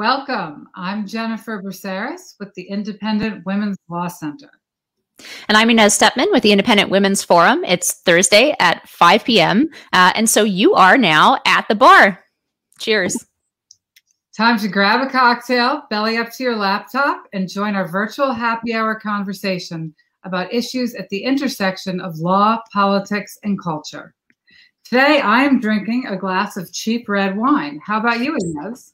Welcome. I'm Jennifer Braceras with the Independent Women's Law Center. And I'm Inez Stepman with the Independent Women's Forum. It's Thursday at 5 p.m. Uh, and so you are now at the bar. Cheers. Time to grab a cocktail, belly up to your laptop, and join our virtual happy hour conversation about issues at the intersection of law, politics, and culture. Today, I am drinking a glass of cheap red wine. How about you, Inez?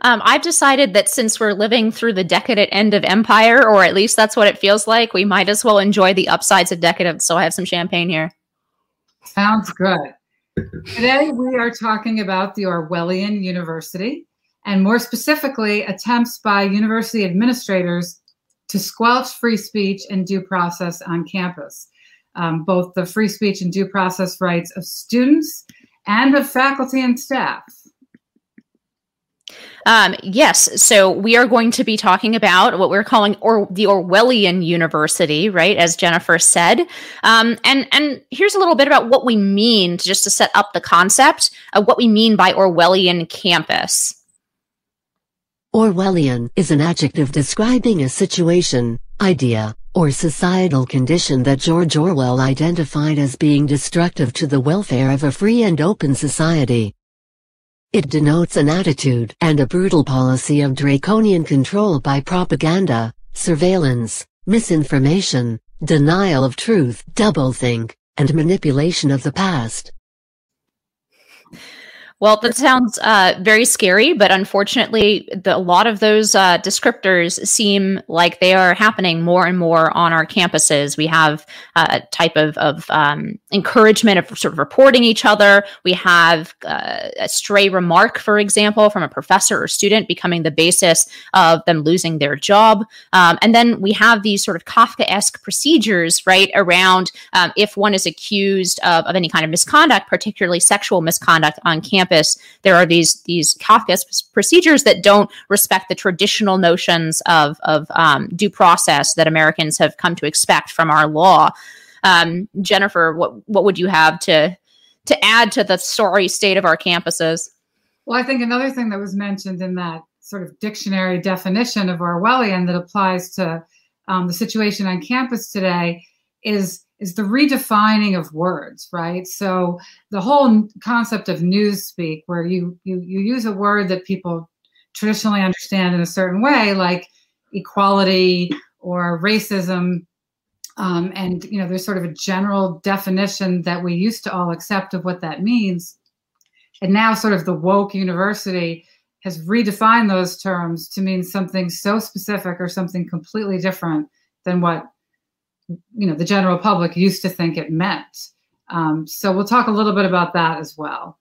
Um, I've decided that since we're living through the decadent end of empire, or at least that's what it feels like, we might as well enjoy the upsides of decadence. So I have some champagne here. Sounds good. Today, we are talking about the Orwellian University, and more specifically, attempts by university administrators to squelch free speech and due process on campus um, both the free speech and due process rights of students and of faculty and staff. Um, yes, so we are going to be talking about what we're calling or the Orwellian University, right? As Jennifer said, um, and and here's a little bit about what we mean, to, just to set up the concept of what we mean by Orwellian campus. Orwellian is an adjective describing a situation, idea, or societal condition that George Orwell identified as being destructive to the welfare of a free and open society. It denotes an attitude and a brutal policy of draconian control by propaganda, surveillance, misinformation, denial of truth, doublethink, and manipulation of the past. Well, that sounds uh, very scary, but unfortunately, the, a lot of those uh, descriptors seem like they are happening more and more on our campuses. We have uh, a type of, of um, encouragement of sort of reporting each other. We have uh, a stray remark, for example, from a professor or student becoming the basis of them losing their job. Um, and then we have these sort of Kafka esque procedures, right, around um, if one is accused of, of any kind of misconduct, particularly sexual misconduct on campus campus, there are these these Kafka procedures that don't respect the traditional notions of of um, due process that Americans have come to expect from our law. Um, Jennifer, what what would you have to to add to the sorry state of our campuses? Well, I think another thing that was mentioned in that sort of dictionary definition of Orwellian that applies to um, the situation on campus today is is the redefining of words, right? So the whole concept of newspeak, where you you you use a word that people traditionally understand in a certain way, like equality or racism, um, and you know there's sort of a general definition that we used to all accept of what that means, and now sort of the woke university has redefined those terms to mean something so specific or something completely different than what you know the general public used to think it meant. Um, so we'll talk a little bit about that as well.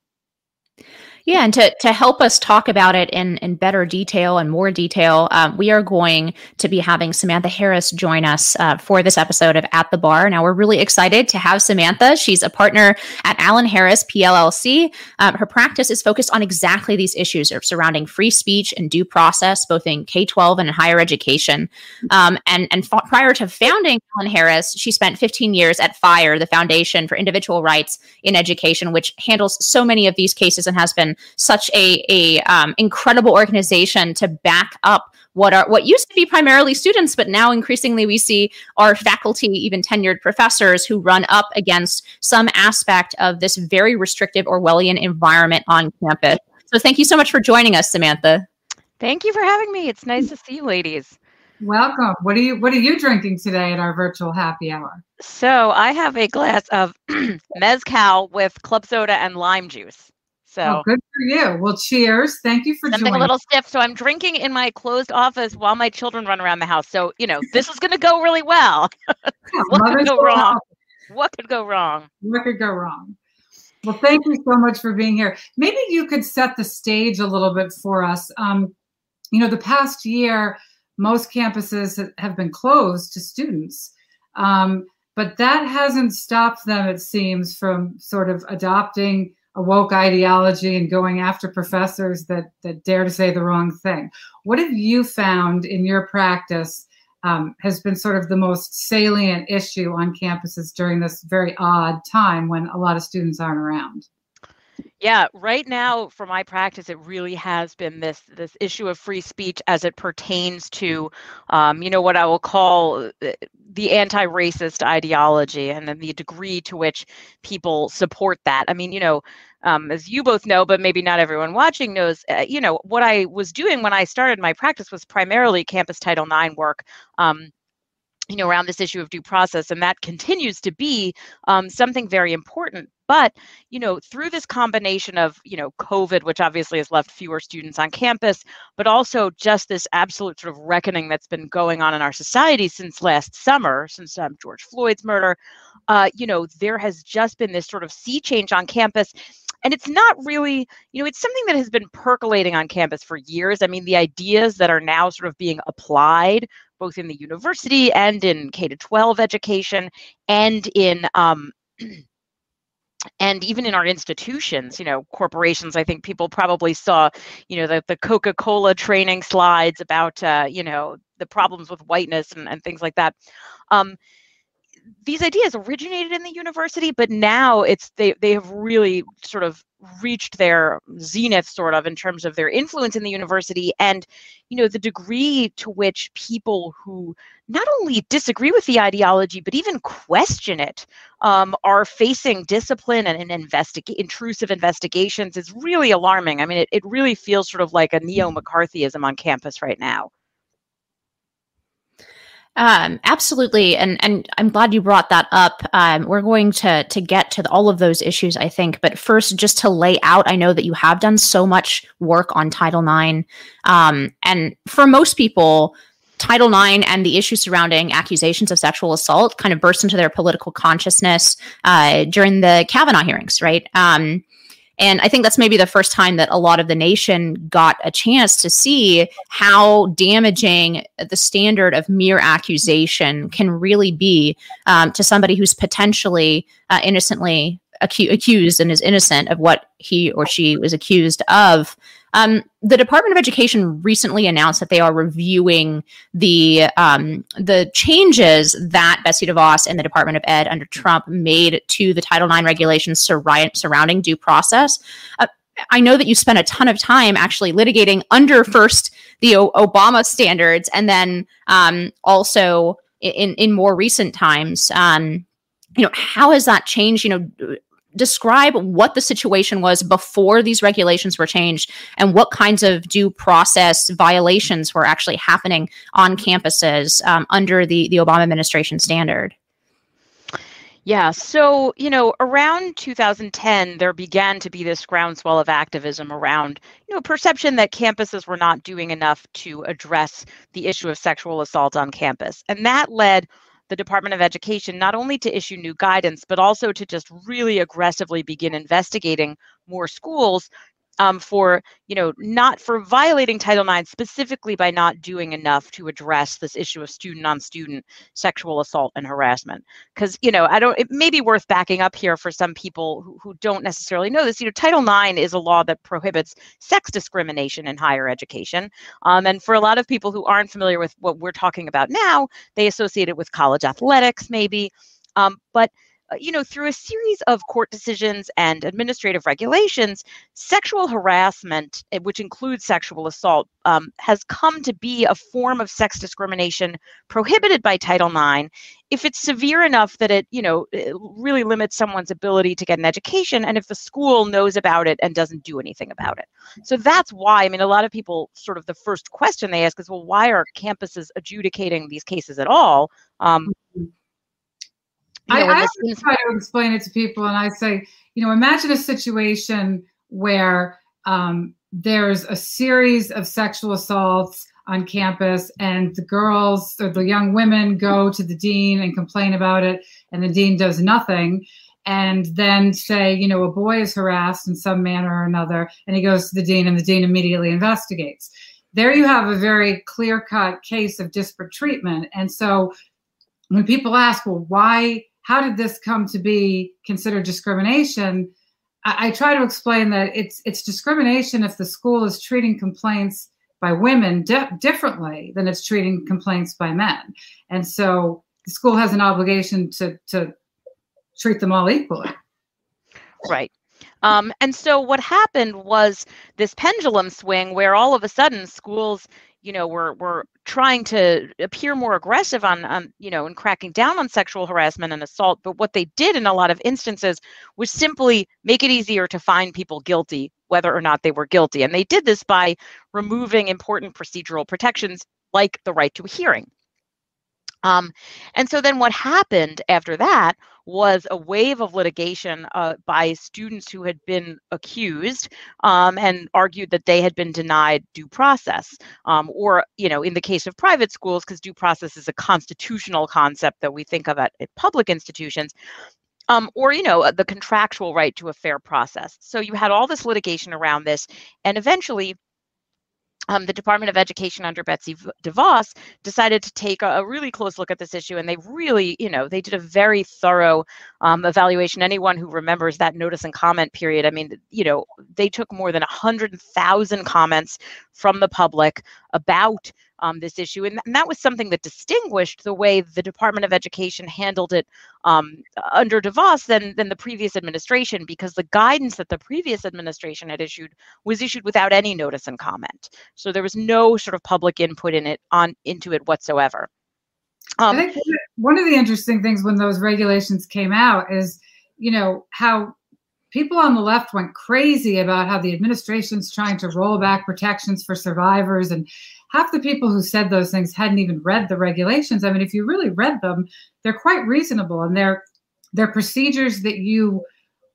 Yeah, and to, to help us talk about it in, in better detail and more detail, um, we are going to be having Samantha Harris join us uh, for this episode of At the Bar. Now, we're really excited to have Samantha. She's a partner at Allen Harris PLLC. Um, her practice is focused on exactly these issues surrounding free speech and due process, both in K 12 and in higher education. Um, and and f- prior to founding Allen Harris, she spent 15 years at FIRE, the Foundation for Individual Rights in Education, which handles so many of these cases and has been such a, a um, incredible organization to back up what are what used to be primarily students, but now increasingly we see our faculty, even tenured professors, who run up against some aspect of this very restrictive Orwellian environment on campus. So thank you so much for joining us, Samantha. Thank you for having me. It's nice to see you, ladies. Welcome. What are you What are you drinking today at our virtual happy hour? So I have a glass of mezcal with club soda and lime juice. So oh, good for you. Well, cheers. Thank you for something joining. a little stiff. So I'm drinking in my closed office while my children run around the house. So you know this is going to go really well. what could go wrong? What could go wrong? What could go wrong? Well, thank you so much for being here. Maybe you could set the stage a little bit for us. Um, you know, the past year, most campuses have been closed to students. Um, but that hasn't stopped them, it seems, from sort of adopting a woke ideology and going after professors that that dare to say the wrong thing. What have you found in your practice um, has been sort of the most salient issue on campuses during this very odd time when a lot of students aren't around? Yeah, right now for my practice, it really has been this this issue of free speech as it pertains to, um, you know, what I will call uh, the anti-racist ideology, and then the degree to which people support that. I mean, you know, um, as you both know, but maybe not everyone watching knows, uh, you know, what I was doing when I started my practice was primarily campus Title IX work. Um, you know, around this issue of due process, and that continues to be um, something very important. But, you know, through this combination of, you know, COVID, which obviously has left fewer students on campus, but also just this absolute sort of reckoning that's been going on in our society since last summer, since um, George Floyd's murder, uh, you know, there has just been this sort of sea change on campus. And it's not really you know it's something that has been percolating on campus for years. I mean the ideas that are now sort of being applied both in the university and in k to 12 education and in um, and even in our institutions you know corporations i think people probably saw you know the, the coca-cola training slides about uh, you know the problems with whiteness and, and things like that. Um, these ideas originated in the university, but now it's they they have really sort of reached their zenith sort of in terms of their influence in the university and you know the degree to which people who not only disagree with the ideology but even question it um, are facing discipline and, and investigate intrusive investigations is really alarming. I mean it, it really feels sort of like a neo-mccarthyism on campus right now um, absolutely, and and I'm glad you brought that up. Um, we're going to to get to all of those issues, I think. But first, just to lay out, I know that you have done so much work on Title IX, um, and for most people, Title IX and the issues surrounding accusations of sexual assault kind of burst into their political consciousness uh, during the Kavanaugh hearings, right? And I think that's maybe the first time that a lot of the nation got a chance to see how damaging the standard of mere accusation can really be um, to somebody who's potentially uh, innocently acu- accused and is innocent of what he or she was accused of. Um, the Department of Education recently announced that they are reviewing the um, the changes that Betsy DeVos and the Department of Ed under Trump made to the Title IX regulations sur- surrounding due process. Uh, I know that you spent a ton of time actually litigating under first the o- Obama standards, and then um, also in in more recent times. Um, you know, how has that changed? You know, describe what the situation was before these regulations were changed and what kinds of due process violations were actually happening on campuses um, under the, the Obama administration standard. Yeah, so, you know, around 2010, there began to be this groundswell of activism around, you know, perception that campuses were not doing enough to address the issue of sexual assault on campus. And that led the Department of Education not only to issue new guidance, but also to just really aggressively begin investigating more schools um, for you know not for violating title ix specifically by not doing enough to address this issue of student on student sexual assault and harassment. Because you know i don't it may be worth backing up here for some people who, who don't necessarily know this. You know title ix is a law that prohibits sex discrimination in higher education um, and for a lot of people who aren't familiar with what we're talking about now they associate it with college athletics maybe um, but you know, through a series of court decisions and administrative regulations, sexual harassment, eh, which includes sexual assault, um, has come to be a form of sex discrimination prohibited by Title IX if it's severe enough that it, you know, it really limits someone's ability to get an education, and if the school knows about it and doesn't do anything about it. So that's why, I mean, a lot of people sort of the first question they ask is, well, why are campuses adjudicating these cases at all? Um, I, I try to explain it to people, and I say, you know, imagine a situation where um, there's a series of sexual assaults on campus, and the girls or the young women go to the dean and complain about it, and the dean does nothing. And then say, you know, a boy is harassed in some manner or another, and he goes to the dean, and the dean immediately investigates. There you have a very clear cut case of disparate treatment. And so when people ask, well, why how did this come to be considered discrimination? I, I try to explain that it's it's discrimination if the school is treating complaints by women di- differently than it's treating complaints by men, and so the school has an obligation to to treat them all equally. Right. Um, and so what happened was this pendulum swing where all of a sudden schools, you know, were were trying to appear more aggressive on, on you know, and cracking down on sexual harassment and assault. But what they did in a lot of instances was simply make it easier to find people guilty, whether or not they were guilty. And they did this by removing important procedural protections like the right to a hearing. Um, and so then what happened after that was a wave of litigation uh, by students who had been accused um, and argued that they had been denied due process. Um, or, you know, in the case of private schools, because due process is a constitutional concept that we think of at, at public institutions. Um, or you know the contractual right to a fair process so you had all this litigation around this and eventually um, the Department of Education under Betsy DeVos decided to take a, a, really close look at this issue, and they really, you know, they did a very thorough um, evaluation. Anyone who remembers that notice and comment period, I mean, you know, they took more than 100,000 comments from the public about um, this issue. And, and, that was something that distinguished the way the Department of Education handled it um, under DeVos than, than the previous administration, because the guidance that the previous administration had issued was issued without any notice and comment. So there was no sort of public input in it on into it whatsoever. Um, I think one of the interesting things when those regulations came out is, you know, how people on the left went crazy about how the administration's trying to roll back protections for survivors and half the people who said those things hadn't even read the regulations. I mean, if you really read them, they're quite reasonable and they're they're procedures that you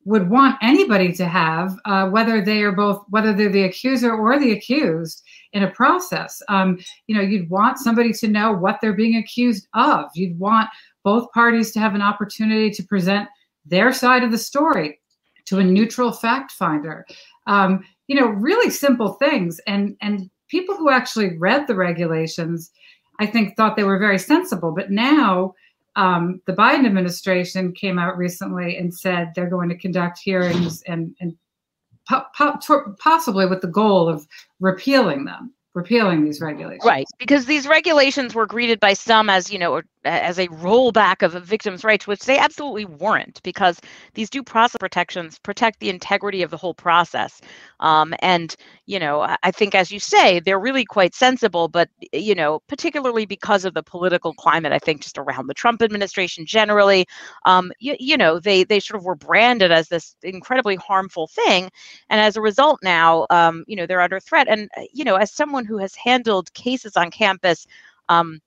would want anybody to have, uh, whether they are both whether they're the accuser or the accused in a process. Um, you know, you'd want somebody to know what they're being accused of. You'd want both parties to have an opportunity to present their side of the story to a neutral fact finder. Um, you know, really simple things, and and people who actually read the regulations, I think, thought they were very sensible. But now, um, the Biden administration came out recently and said they're going to conduct hearings and, and po- po- possibly with the goal of repealing them repealing these regulations. Right, because these regulations were greeted by some as, you know, as a rollback of victim's rights, which they absolutely weren't, because these due process protections protect the integrity of the whole process. Um, and, you know, I think, as you say, they're really quite sensible, but, you know, particularly because of the political climate, I think just around the Trump administration generally, um, you, you know, they, they sort of were branded as this incredibly harmful thing. And as a result now, um, you know, they're under threat. And, you know, as someone who has handled cases on campus, um,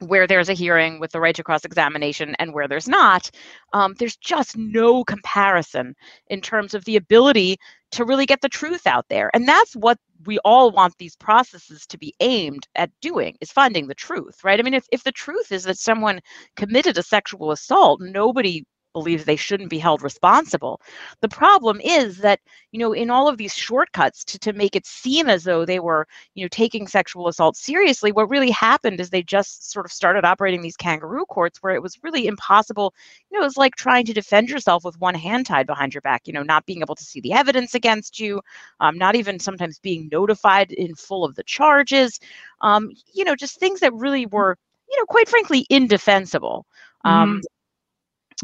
where there's a hearing with the right to cross examination and where there's not, um, there's just no comparison in terms of the ability to really get the truth out there. And that's what we all want these processes to be aimed at doing is finding the truth, right? I mean, if, if the truth is that someone committed a sexual assault, nobody believes they shouldn't be held responsible. The problem is that, you know, in all of these shortcuts to, to make it seem as though they were, you know, taking sexual assault seriously, what really happened is they just sort of started operating these kangaroo courts where it was really impossible. You know, it was like trying to defend yourself with one hand tied behind your back, you know, not being able to see the evidence against you, um, not even sometimes being notified in full of the charges, um, you know, just things that really were, you know, quite frankly, indefensible. Um, mm-hmm.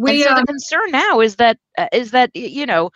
We, and so um, the concern now is that uh, is that you know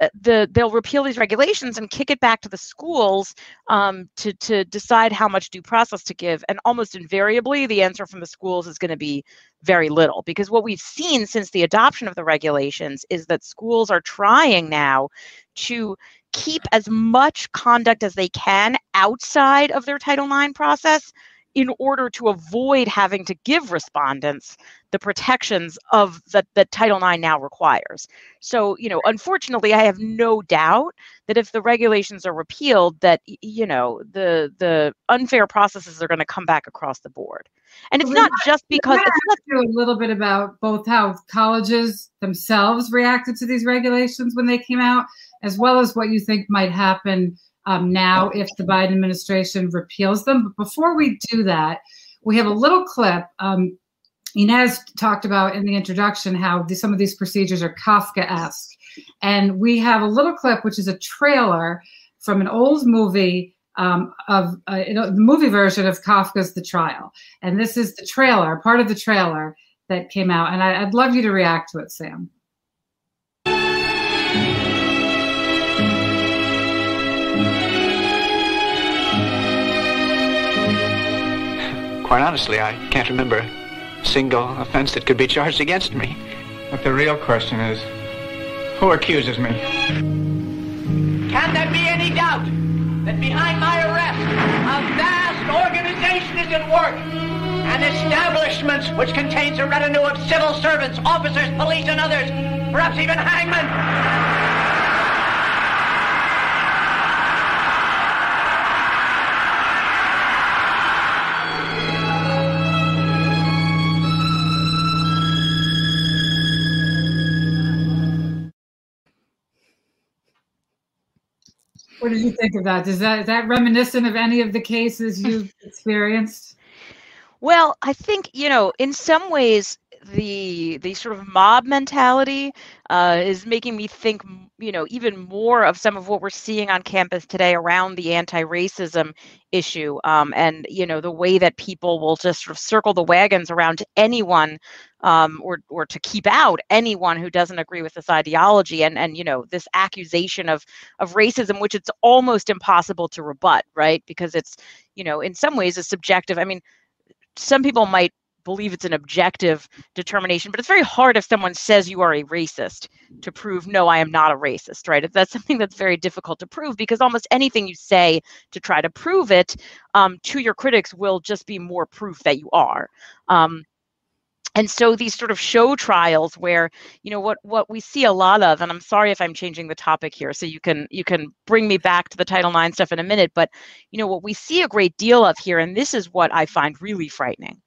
uh, the they'll repeal these regulations and kick it back to the schools um, to to decide how much due process to give, and almost invariably the answer from the schools is going to be very little because what we've seen since the adoption of the regulations is that schools are trying now to keep as much conduct as they can outside of their Title IX process in order to avoid having to give respondents the protections of that that Title IX now requires. So, you know, unfortunately, I have no doubt that if the regulations are repealed, that you know the the unfair processes are going to come back across the board. And it's not just because it's not- a little bit about both how colleges themselves reacted to these regulations when they came out, as well as what you think might happen um, now if the Biden administration repeals them. But before we do that, we have a little clip. Um, Inez talked about in the introduction how the, some of these procedures are Kafka-esque. And we have a little clip, which is a trailer from an old movie um, of uh, the movie version of Kafka's The Trial. And this is the trailer, part of the trailer that came out. And I, I'd love you to react to it, Sam. Quite honestly, I can't remember a single offense that could be charged against me. But the real question is, who accuses me? Can there be any doubt that behind my arrest, a vast organization is at work? An establishment which contains a retinue of civil servants, officers, police, and others, perhaps even hangmen. Did you think of that? Is that is that reminiscent of any of the cases you've experienced? Well, I think you know, in some ways, the the sort of mob mentality uh, is making me think, you know, even more of some of what we're seeing on campus today around the anti-racism issue, um, and you know, the way that people will just sort of circle the wagons around anyone, um, or or to keep out anyone who doesn't agree with this ideology, and and you know, this accusation of of racism, which it's almost impossible to rebut, right? Because it's, you know, in some ways, a subjective. I mean, some people might believe it's an objective determination but it's very hard if someone says you are a racist to prove no i am not a racist right? That's something that's very difficult to prove because almost anything you say to try to prove it um, to your critics will just be more proof that you are. Um, and so these sort of show trials where you know what what we see a lot of and i'm sorry if i'm changing the topic here so you can you can bring me back to the title ix stuff in a minute but you know what we see a great deal of here and this is what i find really frightening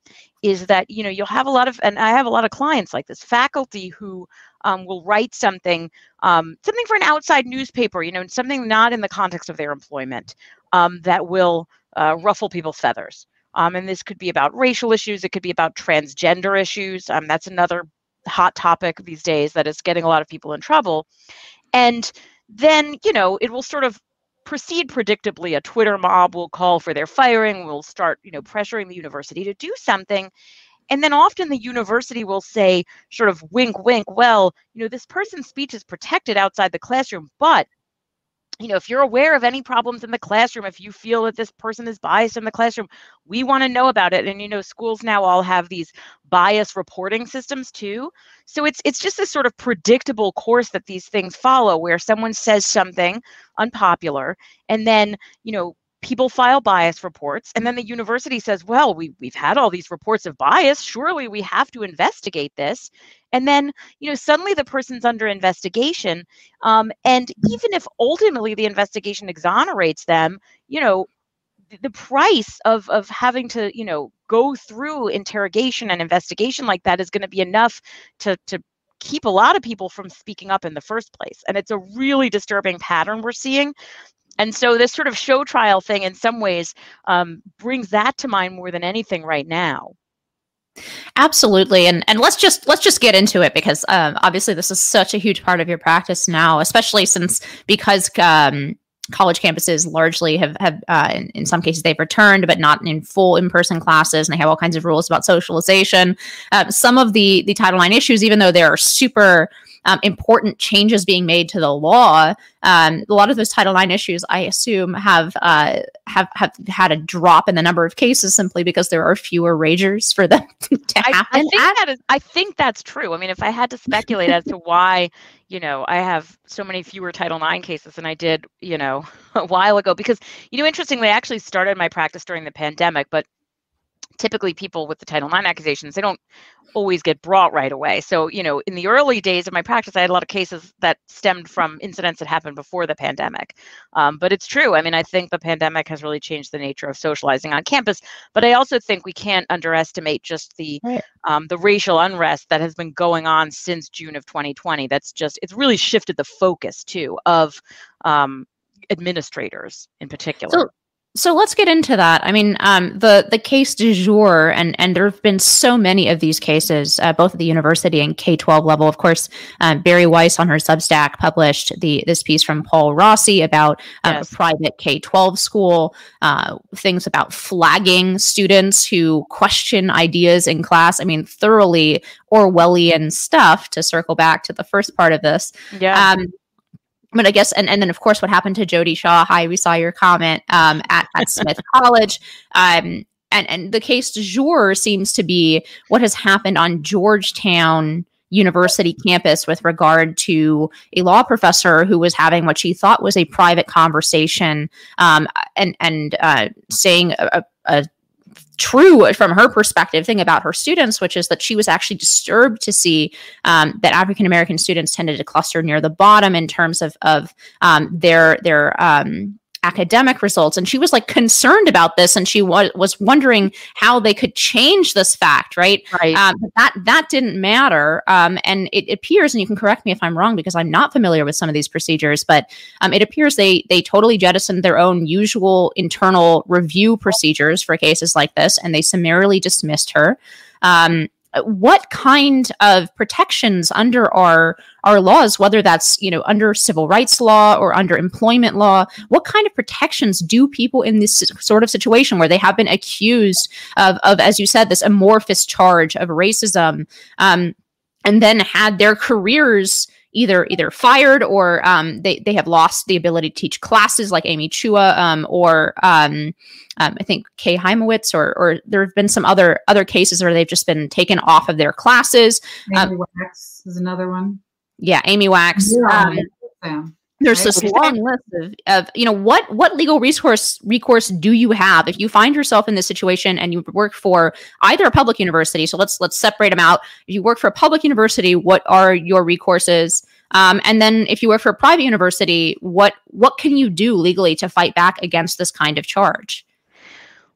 is that you know you'll have a lot of and i have a lot of clients like this faculty who um, will write something um, something for an outside newspaper you know something not in the context of their employment um, that will uh, ruffle people's feathers um, and this could be about racial issues it could be about transgender issues um, that's another hot topic these days that is getting a lot of people in trouble and then you know it will sort of proceed predictably. A Twitter mob will call for their firing, will start, you know, pressuring the university to do something. And then often the university will say, sort of wink, wink, well, you know, this person's speech is protected outside the classroom, but you know, if you're aware of any problems in the classroom, if you feel that this person is biased in the classroom, we want to know about it. And you know, schools now all have these bias reporting systems too. So it's it's just this sort of predictable course that these things follow where someone says something unpopular and then, you know, people file bias reports and then the university says well we, we've had all these reports of bias surely we have to investigate this and then you know suddenly the person's under investigation um, and even if ultimately the investigation exonerates them you know the price of of having to you know go through interrogation and investigation like that is going to be enough to to keep a lot of people from speaking up in the first place. And it's a really disturbing pattern we're seeing. And so this sort of show trial thing in some ways um, brings that to mind more than anything right now absolutely and and let's just let's just get into it because um, obviously this is such a huge part of your practice now especially since because um, college campuses largely have have uh, in, in, some cases they've returned but not in full in-person classes and they have all kinds of rules about socialization. Uh, some of the the title ix issues even though they're super um, important changes being made to the law. Um, a lot of those Title IX issues, I assume, have uh, have have had a drop in the number of cases simply because there are fewer ragers for them to happen. I, I think that is. I think that's true. I mean, if I had to speculate as to why, you know, I have so many fewer Title IX cases than I did, you know, a while ago, because you know, interestingly, I actually started my practice during the pandemic, but typically people with the Title IX accusations, they don't always get brought right away. So, you know, in the early days of my practice, I had a lot of cases that stemmed from incidents that happened before the pandemic. Um, but it's true. I mean, I think the pandemic has really changed the nature of socializing on campus. But I also think we can't underestimate just the right. um, the racial unrest that has been going on since June of 2020. That's just it's really shifted the focus too of um, administrators in particular. So- so let's get into that. I mean, um, the the case du jour, and and there have been so many of these cases, uh, both at the university and K twelve level. Of course, um, Bari Weiss on her Substack published the this piece from Paul Rossi about um, yes. a private K twelve school, uh, things about flagging students who question ideas in class. I mean, thoroughly Orwellian stuff. To circle back to the first part of this, yeah. But I guess, and, and then of course, what happened to Jodi Shaw? Hi, we saw your comment um, at, at Smith College. Um, and and the case du jour seems to be what has happened on Georgetown University campus with regard to a law professor who was having what she thought was a private conversation um, and and uh, saying a, a true from her perspective thing about her students, which is that she was actually disturbed to see um, that African American students tended to cluster near the bottom in terms of of um, their their um, academic results. And she was like concerned about this and she wa- was wondering how they could change this fact right? Right. Um, but that that didn't matter. Um, and it appears and you can correct me if i'm wrong because i'm not familiar with some of these procedures but um, it appears they they totally jettisoned their own usual internal review procedures for cases like this and they summarily dismissed her. Um, what kind of protections under our our laws whether that's you know under civil rights law or under employment law what kind of protections do people in this sort of situation where they have been accused of, of as you said this amorphous charge of racism um, and then had their careers either either fired or um, they they have lost the ability to teach classes like Amy Chua um, or um, um I think Kay Hymowitz, or or there have been some other other cases where they've just been taken off of their classes. Amy um, Wax is another one. Yeah, Amy Wax. Yeah, there's this long list of, of you know what what legal resource recourse do you have? If you find yourself in this situation and you work for either a public university so let's let's separate them out. If you work for a public university what are your recourses? Um, and then if you work for a private university what what can you do legally to fight back against this kind of charge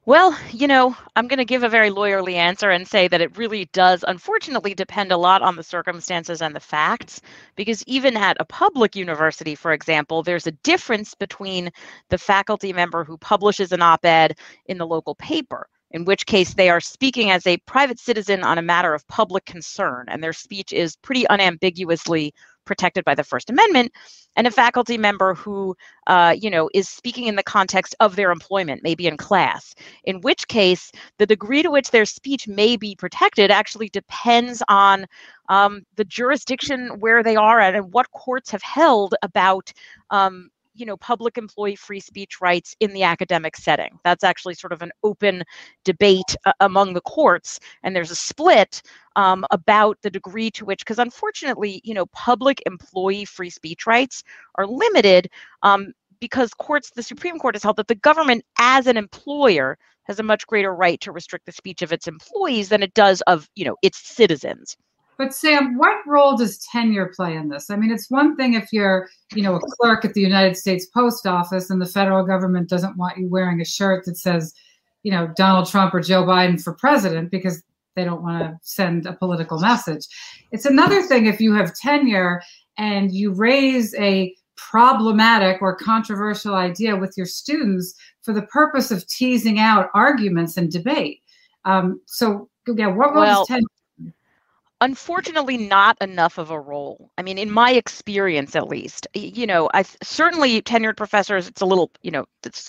well, you know, I'm going to give a very lawyerly answer and say that it really does, unfortunately, depend a lot on the circumstances and the facts. Because even at a public university, for example, there's a difference between the faculty member who publishes an op ed in the local paper, in which case they are speaking as a private citizen on a matter of public concern, and their speech is pretty unambiguously protected by the First Amendment, and a faculty member who, uh, you know, is speaking in the context of their employment, maybe in class. In which case, the degree to which their speech may be protected actually depends on um, the jurisdiction where they are at and what courts have held about um, you know public employee free speech rights in the academic setting. That's actually sort of an open debate uh, among the courts and there's a split um, about the degree to which because unfortunately you know public employee free speech rights are limited um, because courts the supreme court has held that the government as an employer has a much greater right to restrict the speech of its employees than it does of you know its citizens but Sam, what role does tenure play in this? I mean, it's one thing if you're, you know, a clerk at the United States Post Office and the federal government doesn't want you wearing a shirt that says, you know, Donald Trump or Joe Biden for president because they don't want to send a political message. It's another thing if you have tenure and you raise a problematic or controversial idea with your students for the purpose of teasing out arguments and debate. Um, so, yeah, what role well, does tenure unfortunately not enough of a role. I mean in my experience at least you know i certainly tenured professors it's a little you know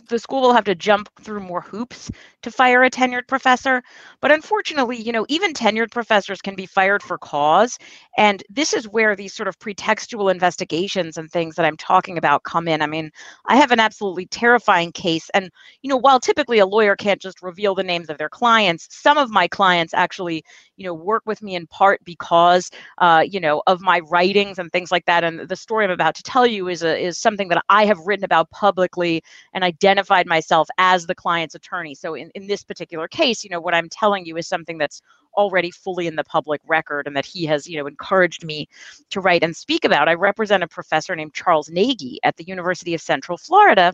the school will have to jump through more hoops to fire a tenured professor but unfortunately you know even tenured professors can be fired for cause and this is where these sort of pretextual investigations and things that i'm talking about come in. I mean i have an absolutely terrifying case and you know while typically a lawyer can't just reveal the names of their clients some of my clients actually you know work with me in part because uh, you know of my writings and things like that. And the story I'm about to tell you is a, is something that I have written about publicly and identified myself as the client's attorney. So in, in this particular case, you know what I'm telling you is something that's already fully in the public record and that he has you know encouraged me to write and speak about. I represent a professor named Charles Negy at the University of Central Florida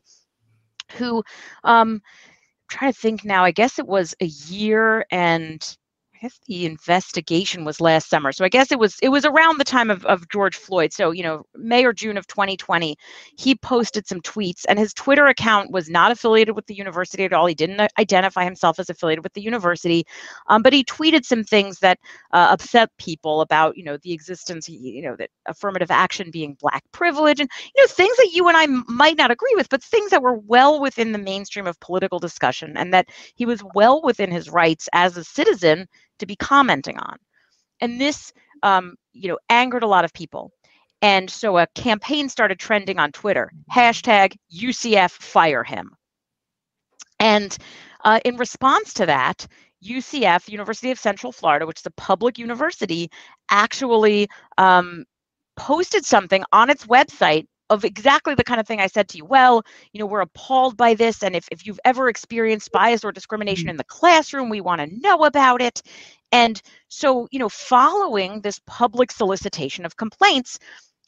who um, I'm trying to think now, I guess it was a year and guess the investigation was last summer. So I guess it was it was around the time of, of George Floyd. So, you know, May or June of 2020, he posted some tweets and his Twitter account was not affiliated with the university at all. He didn't identify himself as affiliated with the university. Um, but he tweeted some things that uh, upset people about, you know, the existence, you know, that affirmative action being black privilege and, you know, things that you and I might not agree with, but things that were well within the mainstream of political discussion and that he was well within his rights as a citizen to be commenting on. And this, um, you know, angered a lot of people. And so a campaign started trending on Twitter hashtag UCF fire him. And uh, in response to that, UCF, University of Central Florida, which is a public university, actually um, posted something on its website of exactly the kind of thing I said to you. Well, you know, we're appalled by this. And if, if you've ever experienced bias or discrimination mm-hmm. in the classroom, we want to know about it. And so, you know, following this public solicitation of complaints,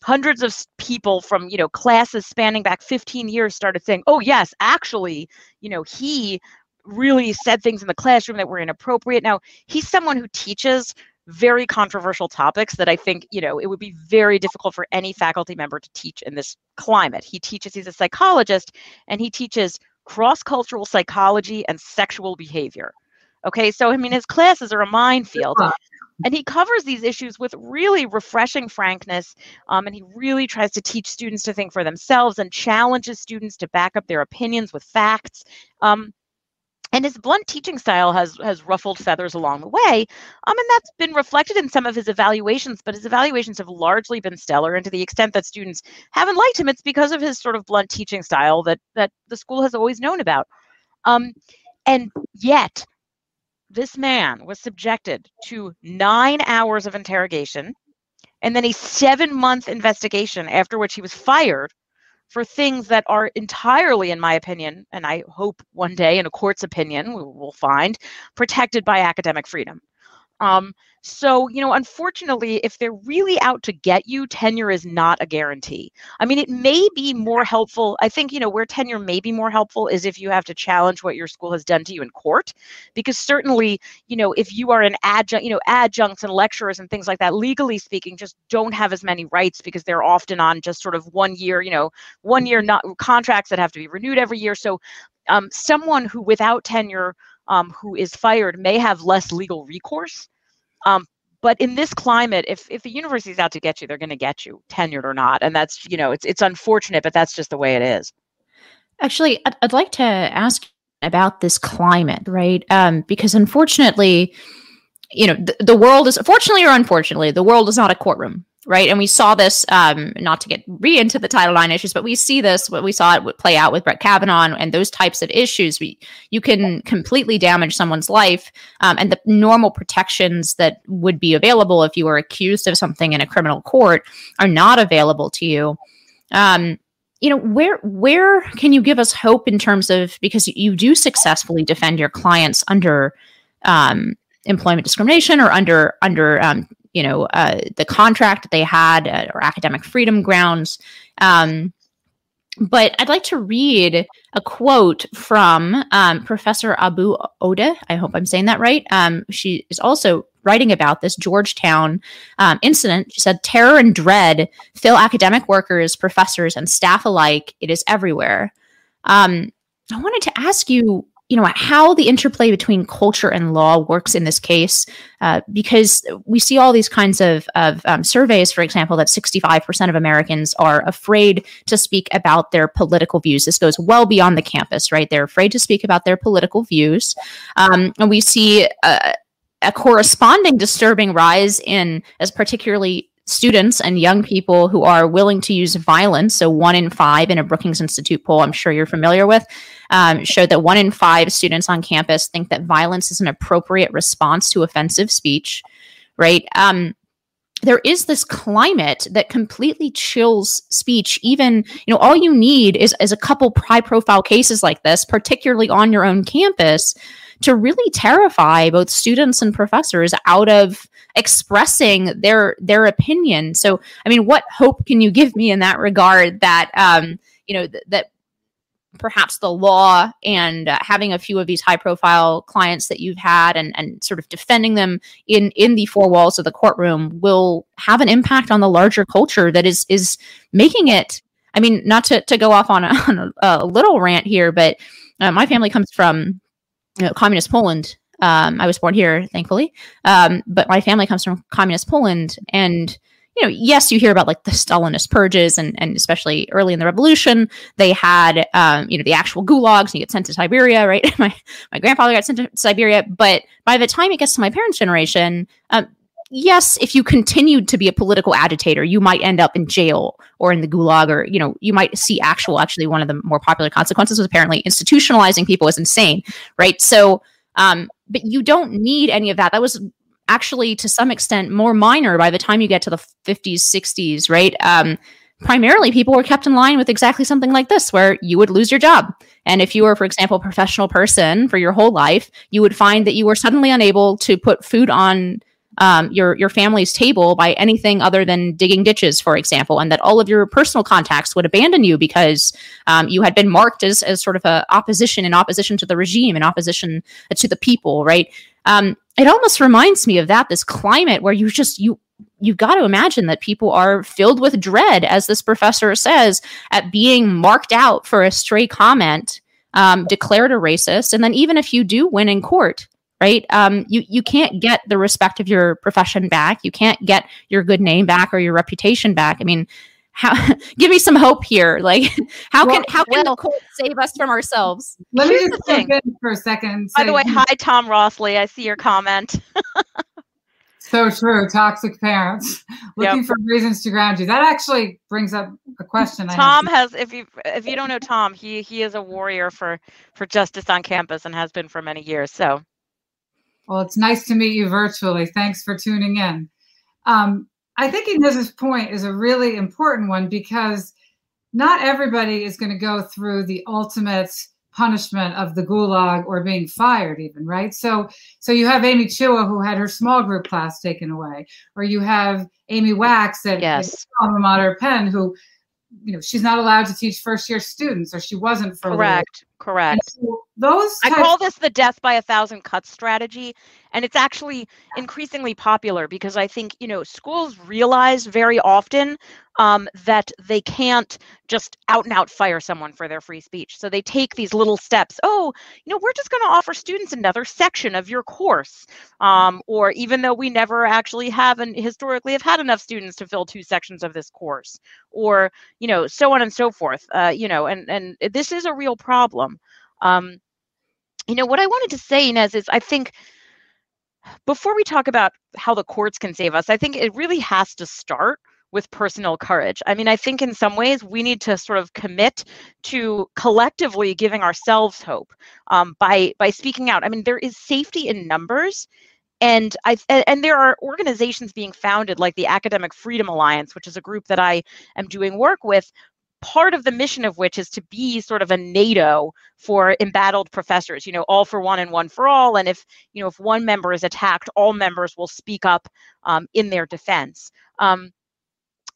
hundreds of people from, you know, classes spanning back 15 years started saying, oh, yes, actually, you know, he really said things in the classroom that were inappropriate. Now, he's someone who teaches very controversial topics that I think, you know, it would be very difficult for any faculty member to teach in this climate. He teaches, he's a psychologist, and he teaches cross cultural psychology and sexual behavior. Okay, so I mean, his classes are a minefield. And he covers these issues with really refreshing frankness. Um, and he really tries to teach students to think for themselves and challenges students to back up their opinions with facts. Um, and his blunt teaching style has has ruffled feathers along the way um, and that's been reflected in some of his evaluations but his evaluations have largely been stellar and to the extent that students haven't liked him it's because of his sort of blunt teaching style that that the school has always known about. Um, and yet this man was subjected to nine hours of interrogation and then a seven month investigation after which he was fired for things that are entirely, in my opinion, and I hope one day in a court's opinion, we will find, protected by academic freedom. Um, so, you know, unfortunately, if they're really out to get you, tenure is not a guarantee. I mean, it may be more helpful. I think, you know, where tenure may be more helpful is if you have to challenge what your school has done to you in court. Because certainly, you know, if you are an adjunct, you know, adjuncts and lecturers and things like that, legally speaking, just don't have as many rights because they're often on just sort of one year, you know, one year not contracts that have to be renewed every year. So, um, someone who without tenure um, who is fired may have less legal recourse um, but in this climate, if if the university is out to get you, they're going to get you, tenured or not, and that's you know it's it's unfortunate, but that's just the way it is. Actually, I'd, I'd like to ask about this climate, right? Um, because unfortunately, you know, the, the world is fortunately or unfortunately, the world is not a courtroom, right? And we saw this, um, not to get re into the Title IX issues, but we see this, what we saw it play out with Brett Kavanaugh and those types of issues. We, you can completely damage someone's life, um, and the normal protections that would be available if you were accused of something in a criminal court are not available to you. Um, you know where where can you give us hope in terms of because you do successfully defend your clients under um, employment discrimination or under under um, you know uh, the contract that they had uh, or academic freedom grounds. Um, but I'd like to read a quote from um, Professor Abu Ode. I hope I'm saying that right. Um, she is also writing about this Georgetown um, incident. She said, Terror and dread fill academic workers, professors, and staff alike. It is everywhere. Um, I wanted to ask you you know how the interplay between culture and law works in this case uh, because we see all these kinds of, of um, surveys for example that 65% of americans are afraid to speak about their political views. This goes well beyond the campus right? They're afraid to speak about their political views. Um, and we see a, a corresponding disturbing rise in as particularly students and young people who are willing to use violence. So, one in five in a Brookings Institute poll, I'm sure you're familiar with, um, showed that one in five students on campus think that violence is an appropriate response to offensive speech, right? Um, there is this climate that completely chills speech even you know all you need is, is a couple high profile cases like this particularly on your own campus to really terrify both students and professors out of expressing their their opinion. So, I mean, what hope can you give me in that regard? That um, you know th- that perhaps the law and uh, having a few of these high profile clients that you've had and, and sort of defending them in in the four walls of the courtroom will have an impact on the larger culture that is is making it i mean not to, to go off on a, on a, a little rant here but uh, my family comes from you know, communist poland um, I was born here, thankfully, um, but my family comes from communist Poland, and you know, yes, you hear about like the Stalinist purges, and and especially early in the revolution, they had um, you know the actual gulags, and you get sent to Siberia, right? my my grandfather got sent to Siberia, but by the time it gets to my parents' generation, um, yes, if you continued to be a political agitator, you might end up in jail or in the gulag, or you know, you might see actual. Actually, one of the more popular consequences was apparently institutionalizing people is insane, right? So, um, but you don't need any of that. That was actually to some extent more minor by the time you get to the 50s, 60s, right? Um, primarily, people were kept in line with exactly something like this, where you would lose your job. And if you were, for example, a professional person for your whole life, you would find that you were suddenly unable to put food on um, your your family's table by anything other than digging ditches, for example, and that all of your personal contacts would abandon you because um, you had been marked as as sort of a opposition in opposition to the regime, in opposition to the people, right? Um, it almost reminds me of that this climate where you just you you've got to imagine that people are filled with dread, as this professor says, at being marked out for a stray comment, um, declared a racist, and then even if you do win in court, right? Um, you you can't get the respect of your profession back. You can't get your good name back or your reputation back. I mean, how give me some hope here. Like, how well, can how can well, the court save us from ourselves? Let me just jump in for a second. By the way, hi Tom Rossley. I see your comment. so true. Toxic parents looking yep. for reasons to ground you. That actually brings up a question. Tom has, if you if you don't know Tom, he he is a warrior for for justice on campus and has been for many years. So well, it's nice to meet you virtually. Thanks for tuning in. Um, I think Inez's point is a really important one because not everybody is going to go through the ultimate punishment of the gulag or being fired even right so so you have amy chua who had her small group class taken away or you have amy wax at, yes. alma mater penn who you know she's not allowed to teach first year students or she wasn't for correct correct so those i call this the death by a thousand cuts strategy and it's actually increasingly popular because i think you know schools realize very often um, that they can't just out and out fire someone for their free speech. So they take these little steps oh you know we're just going to offer students another section of your course um, or even though we never actually have and historically have had enough students to fill two sections of this course or you know so on and so forth uh, you know and and this is a real problem. Um, you know what i wanted to say inez is i think before we talk about how the courts can save us, I think it really has to start with personal courage. I mean, I think in some ways we need to sort of commit to collectively giving ourselves hope um, by by speaking out. I mean, there is safety in numbers, and I and there are organizations being founded like the Academic Freedom Alliance, which is a group that I am doing work with, part of the mission of which is to be sort of a NATO for embattled professors, you know, all for one and one for all. And if, you know, if one member is attacked, all members will speak up um, in their defense. Um,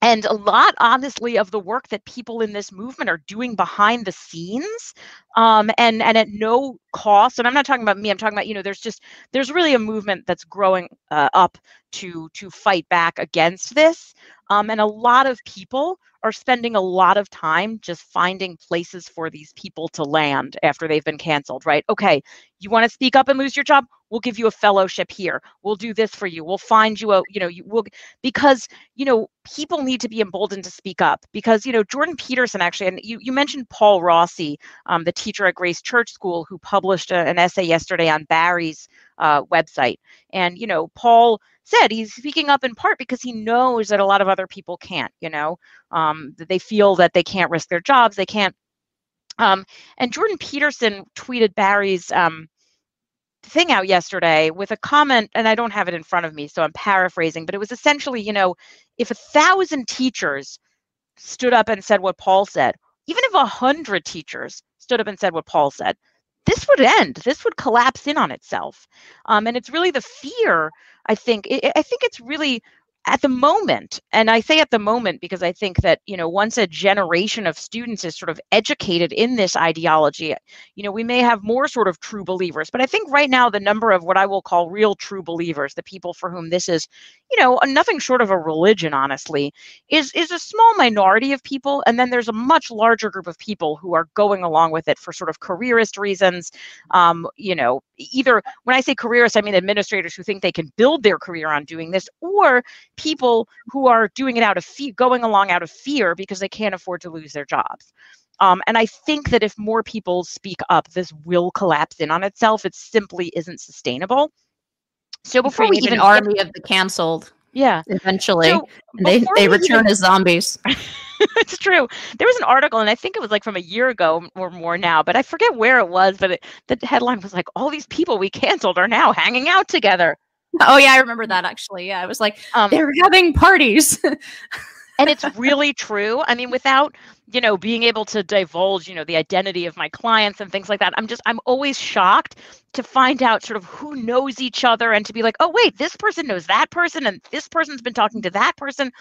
and a lot honestly of the work that people in this movement are doing behind the scenes um, and and at no cost and i'm not talking about me i'm talking about you know there's just there's really a movement that's growing uh, up to to fight back against this um, and a lot of people are spending a lot of time just finding places for these people to land after they've been canceled, right? Okay, you want to speak up and lose your job? We'll give you a fellowship here. We'll do this for you. We'll find you a, you know, you will because, you know, people need to be emboldened to speak up because, you know, Jordan Peterson actually, and you, you mentioned Paul Rossi, um, the teacher at Grace Church School who published a, an essay yesterday on Barry's uh, website. And, you know, Paul said he's speaking up in part because he knows that a lot of other people can't, you know, um, that they feel that they can't risk their jobs, they can't. Um, and Jordan Peterson tweeted Barry's um, thing out yesterday with a comment, and I don't have it in front of me, so I'm paraphrasing, but it was essentially, you know, if a thousand teachers stood up and said what Paul said, even if a hundred teachers stood up and said what Paul said, this would end. This would collapse in on itself. Um, and it's really the fear, I think. It, I think it's really at the moment and i say at the moment because i think that you know once a generation of students is sort of educated in this ideology you know we may have more sort of true believers but i think right now the number of what i will call real true believers the people for whom this is you know nothing short of a religion honestly is is a small minority of people and then there's a much larger group of people who are going along with it for sort of careerist reasons um, you know either when i say careerist i mean administrators who think they can build their career on doing this or people who are doing it out of fear, going along out of fear because they can't afford to lose their jobs. Um, and I think that if more people speak up, this will collapse in on itself. It simply isn't sustainable. So before we even an army of the canceled, yeah, eventually, So they they we even- return as zombies. it's true. There was an article, and I think it was like from a year ago or more now, but I forget where it was. But it, the headline was like, "All these people we canceled are now hanging out together." Oh yeah, I remember that actually. Yeah, it was like Um, they're having parties. and it's really true i mean without you know being able to divulge you know the identity of my clients and things like that. I'm just i'm always shocked to find out sort of who knows each other and to be like oh wait this person knows that person and this person's been talking to that person.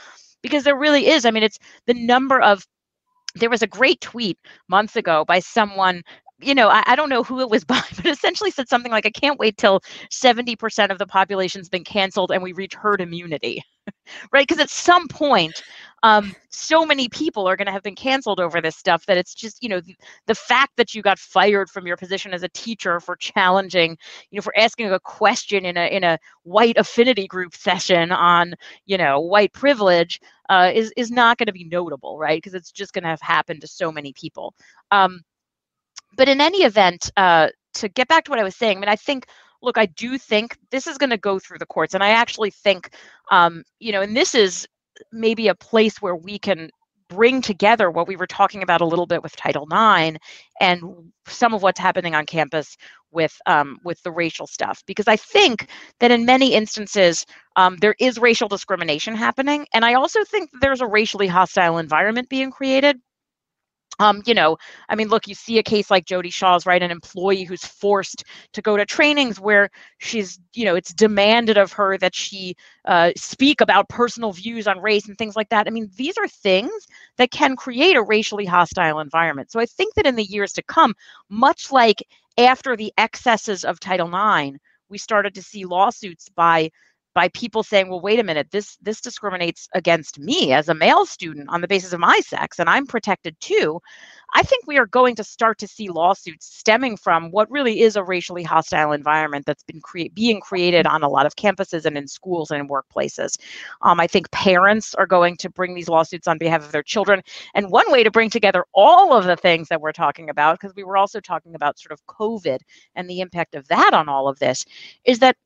Because there really is i mean it's the number of there was a great tweet months ago by someone you know I, I don't know who it was by but essentially said something like i can't wait till 70% of the population's been canceled and we reach herd immunity. Right? Because at some point um, so many people are going to have been canceled over this stuff that it's just you know the, the fact that you got fired from your position as a teacher for challenging you know for asking a question in a in a white affinity group session on you know white privilege uh, is is not going to be notable right? Because it's just going to have happened to so many people. Um, but in any event uh, to get back to what i was saying i mean i think look i do think this is going to go through the courts and i actually think um, you know and this is maybe a place where we can bring together what we were talking about a little bit with title ix and some of what's happening on campus with um, with the racial stuff. Because i think that in many instances um, there is racial discrimination happening and i also think there's a racially hostile environment being created um, you know, I mean, look, you see a case like Jodi Shaw's, right? An employee who's forced to go to trainings where she's, you know, it's demanded of her that she uh, speak about personal views on race and things like that. I mean, these are things that can create a racially hostile environment. So I think that in the years to come, much like after the excesses of Title IX, we started to see lawsuits by by people saying, well, wait a minute, this this discriminates against me as a male student on the basis of my sex, and I'm protected too. I think we are going to start to see lawsuits stemming from what really is a racially hostile environment that's been crea- being created on a lot of campuses and in schools and in workplaces. Um, I think parents are going to bring these lawsuits on behalf of their children. And one way to bring together all of the things that we're talking about, because we were also talking about sort of COVID and the impact of that on all of this, is that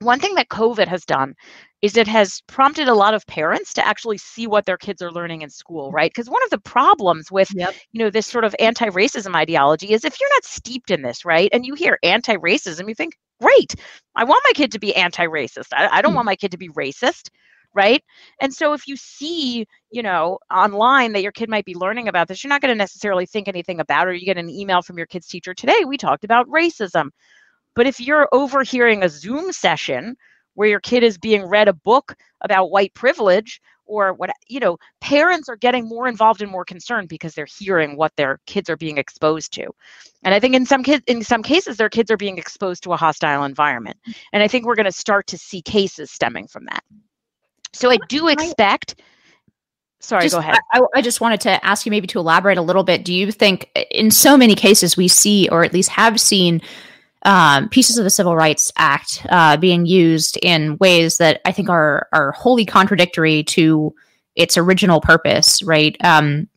one thing that COVID has done is it has prompted a lot of parents to actually see what their kids are learning in school, right? Because one of the problems with Yep. you know this sort of anti-racism ideology is if you're not steeped in this, right, and you hear anti-racism, you think, great, I want my kid to be anti-racist. I, I don't Mm. want my kid to be racist, right? And so if you see, you know, online that your kid might be learning about this, you're not going to necessarily think anything about it. Or you get an email from your kid's teacher today, we talked about racism. But if you're overhearing a Zoom session where your kid is being read a book about white privilege or what you know parents are getting more involved and more concerned because they're hearing what their kids are being exposed to. And i think in some kids in some cases their kids are being exposed to a hostile environment. And i think we're going to start to see cases stemming from that. So i do expect sorry Just- go ahead I, I just wanted to ask you maybe to elaborate a little bit. Do you think, in so many cases, we see, or at least have seen, um, pieces of the Civil Rights Act uh, being used in ways that I think are are wholly contradictory to its original purpose, right? Um,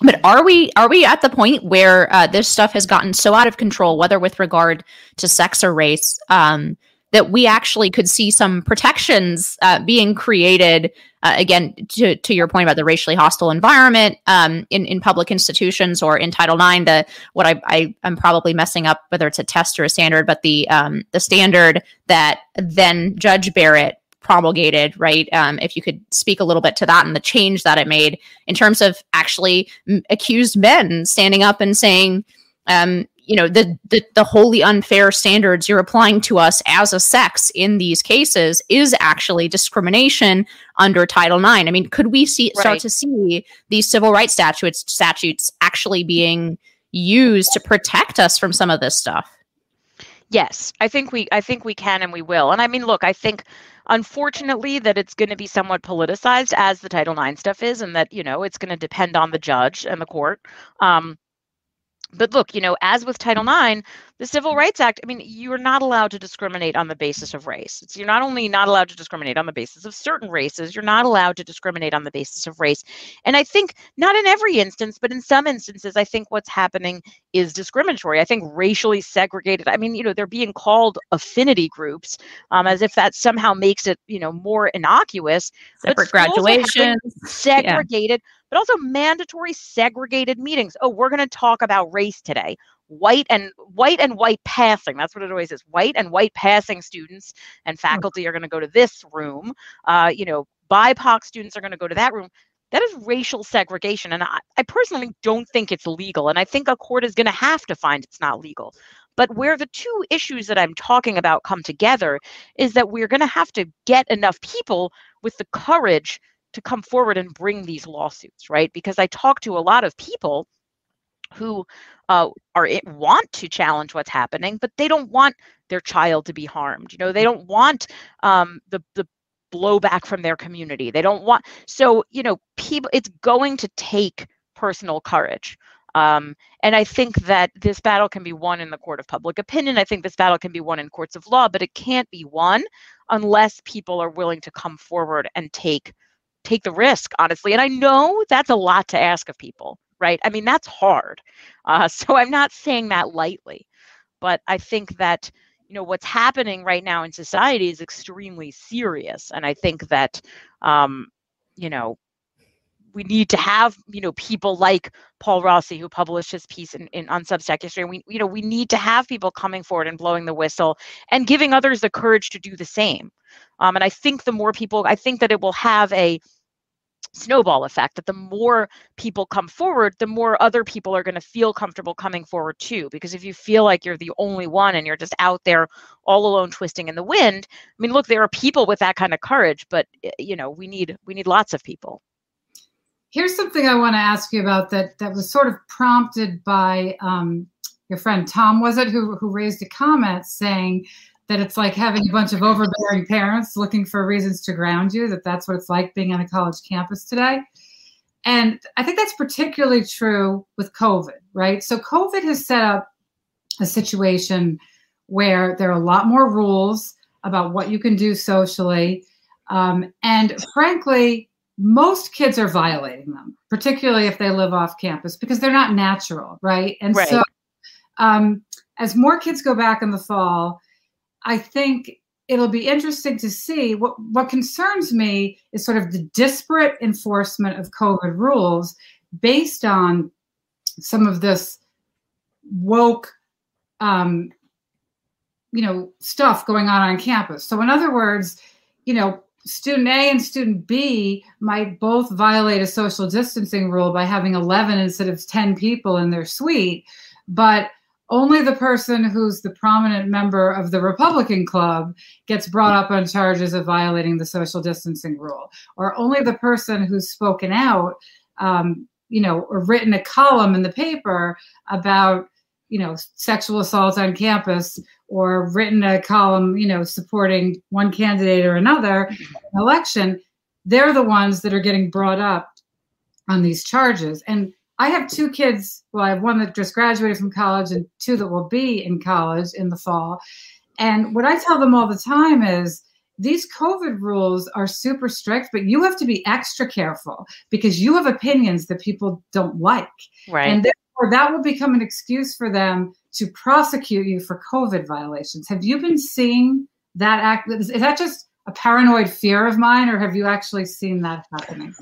but are we are we at the point where uh, this stuff has gotten so out of control, whether with regard to sex or race, um, that we actually could see some protections uh, being created? Uh, again, to, to your point about the racially hostile environment um, in in public institutions or in Title IX, the what I, I am probably messing up whether it's a test or a standard, but the um, the standard that then Judge Barrett promulgated, right? Um, if you could speak a little bit to that and the change that it made in terms of actually m- accused men standing up and saying, um, you know, the, the the wholly unfair standards you're applying to us as a sex in these cases is actually discrimination under Title IX. I mean, could we see start to see these civil rights statutes statutes actually being used to protect us from some of this stuff? Yes, I think we I think we can and we will. And I mean, look, I think unfortunately that it's going to be somewhat politicized as the Title IX stuff is, and that you know it's going to depend on the judge and the court. Um, but look, you know, as with Title IX, the Civil Rights Act, I mean, you're not allowed to discriminate on the basis of race. It's, you're not only not allowed to discriminate on the basis of certain races, you're not allowed to discriminate on the basis of race. And I think not in every instance, but in some instances, I think what's happening is discriminatory. I think racially segregated. I mean, you know, they're being called affinity groups um, as if that somehow makes it, you know, more innocuous. Separate graduation, segregated, yeah. But also mandatory segregated meetings. Oh, we're going to talk about race today. White and white and white passing that's what it always is. White and white passing students and hmm. faculty are going to go to this room. Uh, you know bipoc students are going to go to that room. That is racial segregation and I, I personally don't think it's legal and i think a court is going to have to find it's not legal. But where the two issues that i'm talking about come together is that we're going to have to get enough people with the courage to come forward and bring these lawsuits right because i talk to a lot of people who uh, are want to challenge what's happening, but they don't want their child to be harmed. You know, they don't want um, the the blowback from their community. They don't want so you know people. It's going to take personal courage. Um, and I think that this battle can be won in the court of public opinion. I think this battle can be won in courts of law, but it can't be won unless people are willing to come forward and take take the risk, honestly. And I know that's a lot to ask of people right? I mean, that's hard. Uh, so I'm not saying that lightly, but I think that you know what's happening right now in society is extremely serious, and I think that um, you know we need to have you know people like Paul Rossi who published his piece in, in on Substack yesterday. And we you know we need to have people coming forward and blowing the whistle and giving others the courage to do the same. Um, and I think the more people, I think that it will have a snowball effect that the more people come forward the more other people are going to feel comfortable coming forward too. Because if you feel like you're the only one and you're just out there all alone twisting in the wind i mean look there are people with that kind of courage but you know we need we need lots of people. Here's something i want to ask you about that that was sort of prompted by um, your friend tom was it who who raised a comment saying that it's like having a bunch of overbearing parents looking for reasons to ground you, that that's what it's like being on a college campus today. And I think that's particularly true with COVID, right? So COVID has set up a situation where there are a lot more rules about what you can do socially. Um, and frankly, most kids are violating them, particularly if they live off campus because they're not natural, right? And right. so um, as more kids go back in the fall, I think it'll be interesting to see what what concerns me is sort of the disparate enforcement of COVID rules based on some of this woke um, you know stuff going on on campus. So in other words, you know, student A and student B might both violate a social distancing rule by having 11 instead of 10 people in their suite, but only the person who's the prominent member of the Republican club gets brought up on charges of violating the social distancing rule, or only the person who's spoken out, um, you know, or written a column in the paper about, you know, sexual assault on campus, or written a column, you know, supporting one candidate or another election. They're the ones that are getting brought up on these charges, and I have two kids. Well, I have one that just graduated from college and two that will be in college in the fall. And what I tell them all the time is these COVID rules are super strict, but you have to be extra careful because you have opinions that people don't like. Right. And therefore, that will become an excuse for them to prosecute you for COVID violations. Have you been seeing that act? Is that just a paranoid fear of mine, or have you actually seen that happening?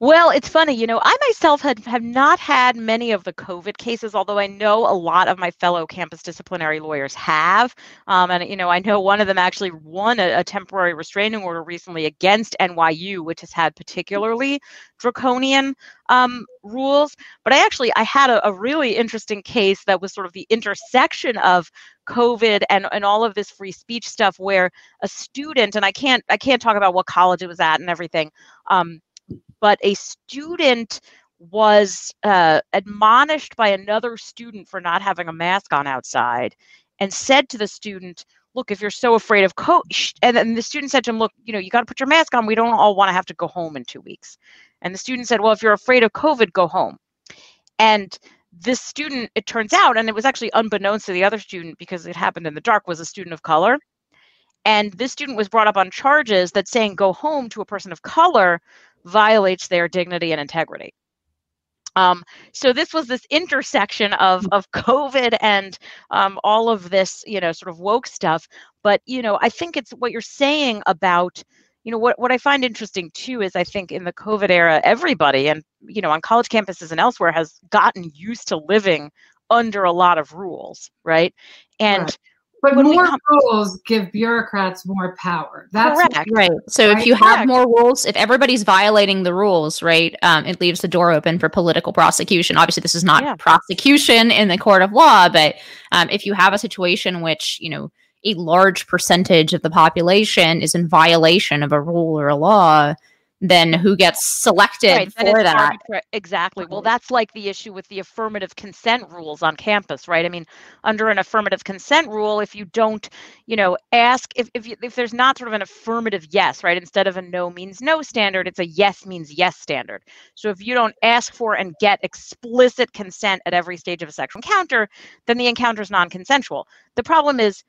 Well, it's funny, you know, I myself had, have not had many of the COVID cases, although I know a lot of my fellow campus disciplinary lawyers have. Um, and, you know, I know one of them actually won a, a, temporary restraining order recently against NYU, which has had particularly draconian um, rules. But I actually, I had a, a really interesting case that was sort of the intersection of COVID and, and all of this free speech stuff where a student, and I can't, I can't talk about what college it was at and everything, um, but a student was uh, admonished by another student for not having a mask on outside and said to the student, look, if you're so afraid of coach, and then the student said to him, look, you know, you got to put your mask on. We don't all want to have to go home in two weeks. And the student said, well, if you're afraid of COVID, go home. And this student, it turns out, and it was actually unbeknownst to the other student because it happened in the dark, was a student of color. And this student was brought up on charges that saying go home to a person of color violates their dignity and integrity. Um, so this was this intersection of of COVID and um, all of this, you know, sort of woke stuff. But you know, I think it's what you're saying about, you know, what what I find interesting too is I think in the COVID era, everybody and you know on college campuses and elsewhere has gotten used to living under a lot of rules, right? And right. But more come- rules give bureaucrats more power. That's correct. Right. So right? if you have more rules, if everybody's violating the rules, right, um, it leaves the door open for political prosecution. Obviously, this is not yeah. prosecution in the court of law, but um, if you have a situation in which, you know, a large percentage of the population is in violation of a rule or a law, then who gets selected right, for that. exactly. Well, that's like the issue with the affirmative consent rules on campus, right? I mean, under an affirmative consent rule, if you don't, you know, ask if if, you, if there's not sort of an affirmative yes, right? Instead of a no means no standard, it's a yes means yes standard. So if you don't ask for and get explicit consent at every stage of a sexual encounter, then the encounter is non-consensual. The problem is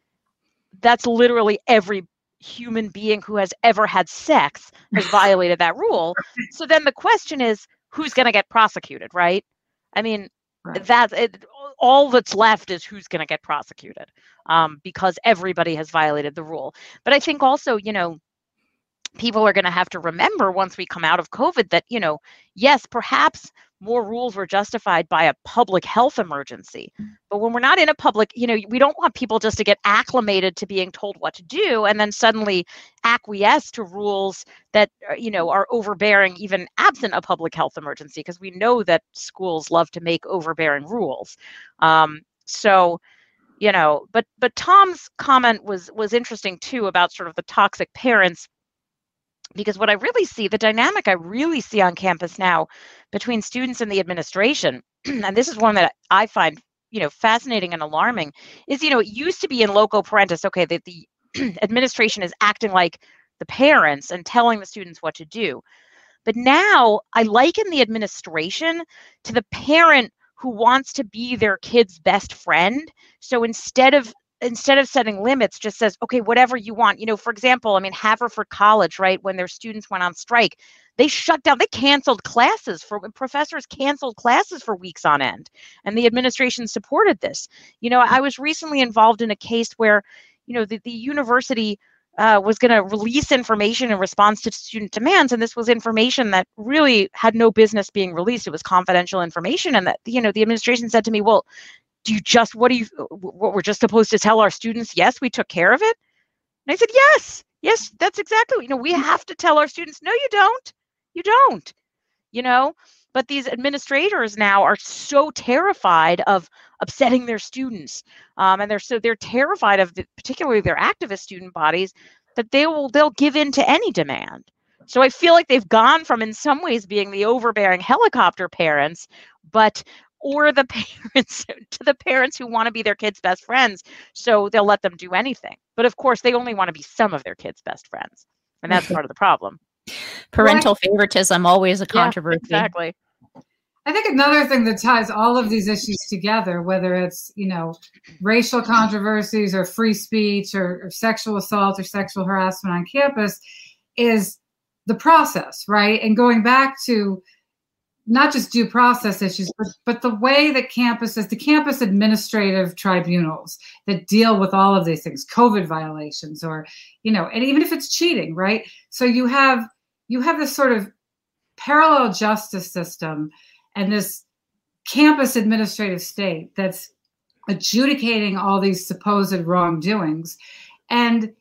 that's literally every human being who has ever had sex has violated that rule. So then the question is who's going to get prosecuted, right? I mean, right. that's it, all that's left is who's going to get prosecuted um, because everybody has violated the rule. But I think also, you know, people are going to have to remember once we come out of COVID that, you know, yes, perhaps more rules were justified by a public health emergency. But when we're not in a public, you know, we don't want people just to get acclimated to being told what to do and then suddenly acquiesce to rules that, uh, you know, are overbearing even absent a public health emergency, because we know that schools love to make overbearing rules. Um, so, you know, but but Tom's comment was was interesting too about sort of the toxic parents because what I really see, the dynamic I really see on campus now between students and the administration, and this is one that I find you know fascinating and alarming, is you know it used to be in loco parentis, okay, that the administration is acting like the parents and telling the students what to do. But now I liken the administration to the parent who wants to be their kid's best friend. So instead of instead of setting limits just says okay whatever you want. You know for example i mean haverford college right when their students went on strike they shut down they canceled classes for professors canceled classes for weeks on end and the administration supported this. You know i was recently involved in a case where you know the, the university uh, was going to release information in response to student demands and this was information that really had no business being released. It was confidential information and that you know the administration said to me well do you just what do you what we're just supposed to tell our students? Yes we took care of it. And i said yes yes that's exactly you know we have to tell our students. No you don't. You don't. You know? But these administrators now are so terrified of upsetting their students um, and they're so they're terrified of the, particularly their activist student bodies that they will they'll give in to any demand. So i feel like they've gone from in some ways being the overbearing helicopter parents but or the parents to the parents who want to be their kids' best friends. So they'll let them do anything. But of course, they only want to be some of their kids' best friends. And that's part of the problem. Parental right. favoritism, always a controversy. Yeah, exactly. I think another thing that ties all of these issues together, whether it's, you know, racial controversies or free speech or, or sexual assault or sexual harassment on campus, is the process, right? And going back to not just due process issues, but, but the way that campuses, the campus administrative tribunals that deal with all of these things, COVID violations, or you know, and even if it's cheating, right? So you have you have this sort of parallel justice system and this campus administrative state that's adjudicating all these supposed wrongdoings. And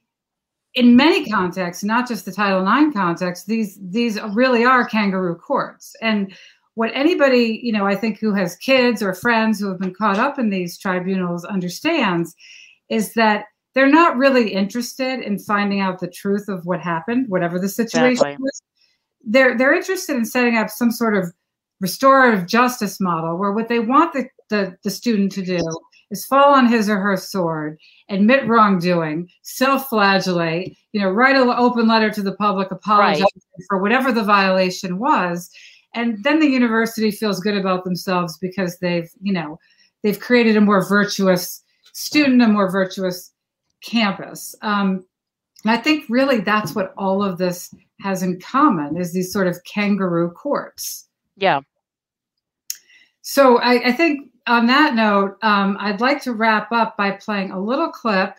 in many contexts, not just the Title IX context, these these really are kangaroo courts. And what anybody, you know, I think who has kids or friends who have been caught up in these tribunals understands is that they're not really interested in finding out the truth of what happened, whatever the situation exactly. was. They're they're interested in setting up some sort of restorative justice model where what they want the, the, the student to do is fall on his or her sword, admit wrongdoing, self-flagellate, you know, write an open letter to the public apologizing right. for whatever the violation was, and then the university feels good about themselves because they've you know they've created a more virtuous student, a more virtuous campus. Um, and I think really that's what all of this has in common is these sort of kangaroo courts. Yeah. So I, I think on that note, um, I'd like to wrap up by playing a little clip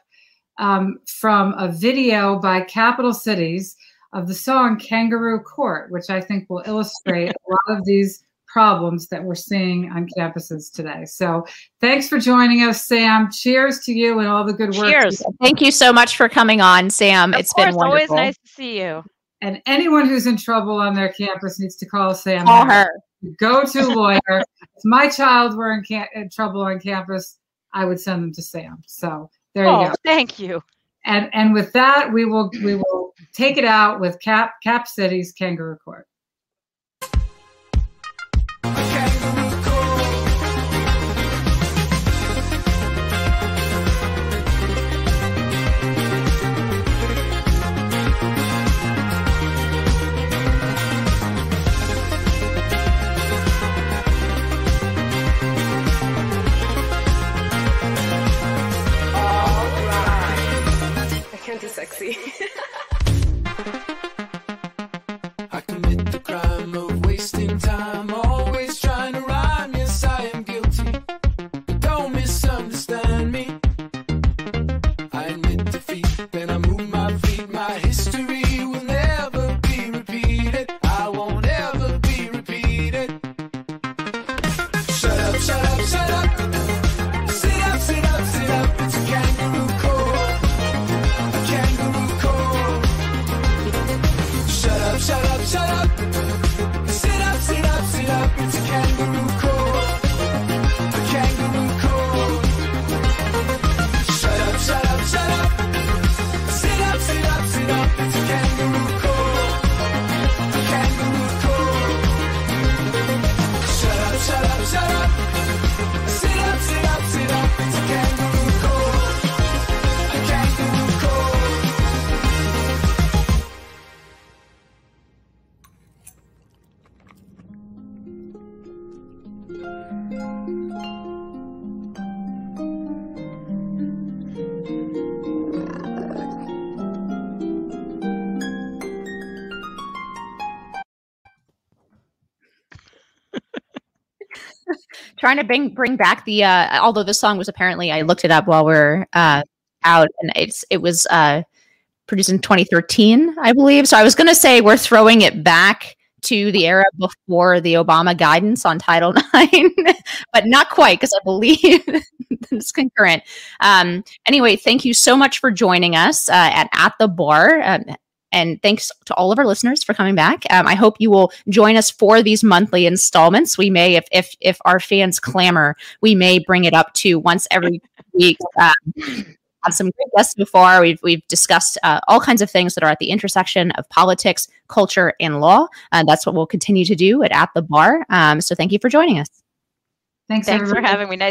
um, from a video by Capital Cities of the song Kangaroo Court, which I think will illustrate a lot of these problems that we're seeing on campuses today. So thanks for joining us, Sam. Cheers to you and all the good work. Cheers. Thank you so much for coming on, Sam. Of it's course, been wonderful. always nice to see you. And anyone who's in trouble on their campus needs to call Sam. Call her. Go to lawyer. if my child were in, ca- in trouble on campus, I would send them to Sam. So there you Oh, go. thank you. And and with that, we will we will take it out with Cap Cap City's Kangaroo Court. I commit the crime of wasting time, trying to bring bring back the uh although this song was apparently I looked it up while we are uh out and it's it was uh produced in 2013 I believe. So I was going to say we're throwing it back to the era before the Obama guidance on Title IX but not quite because I believe it's concurrent. Um anyway thank you so much for joining us uh, at at the bar. Um, and thanks to all of our listeners for coming back. Um, I hope you will join us for these monthly installments. We may, if if if our fans clamor, we may bring it up to once every week. Um, have some great guests before. We've we've discussed uh, all kinds of things that are at the intersection of politics, culture, and law. And that's what we'll continue to do at At the Bar. Um, so thank you for joining us. Thanks, Thanks for having me. Nice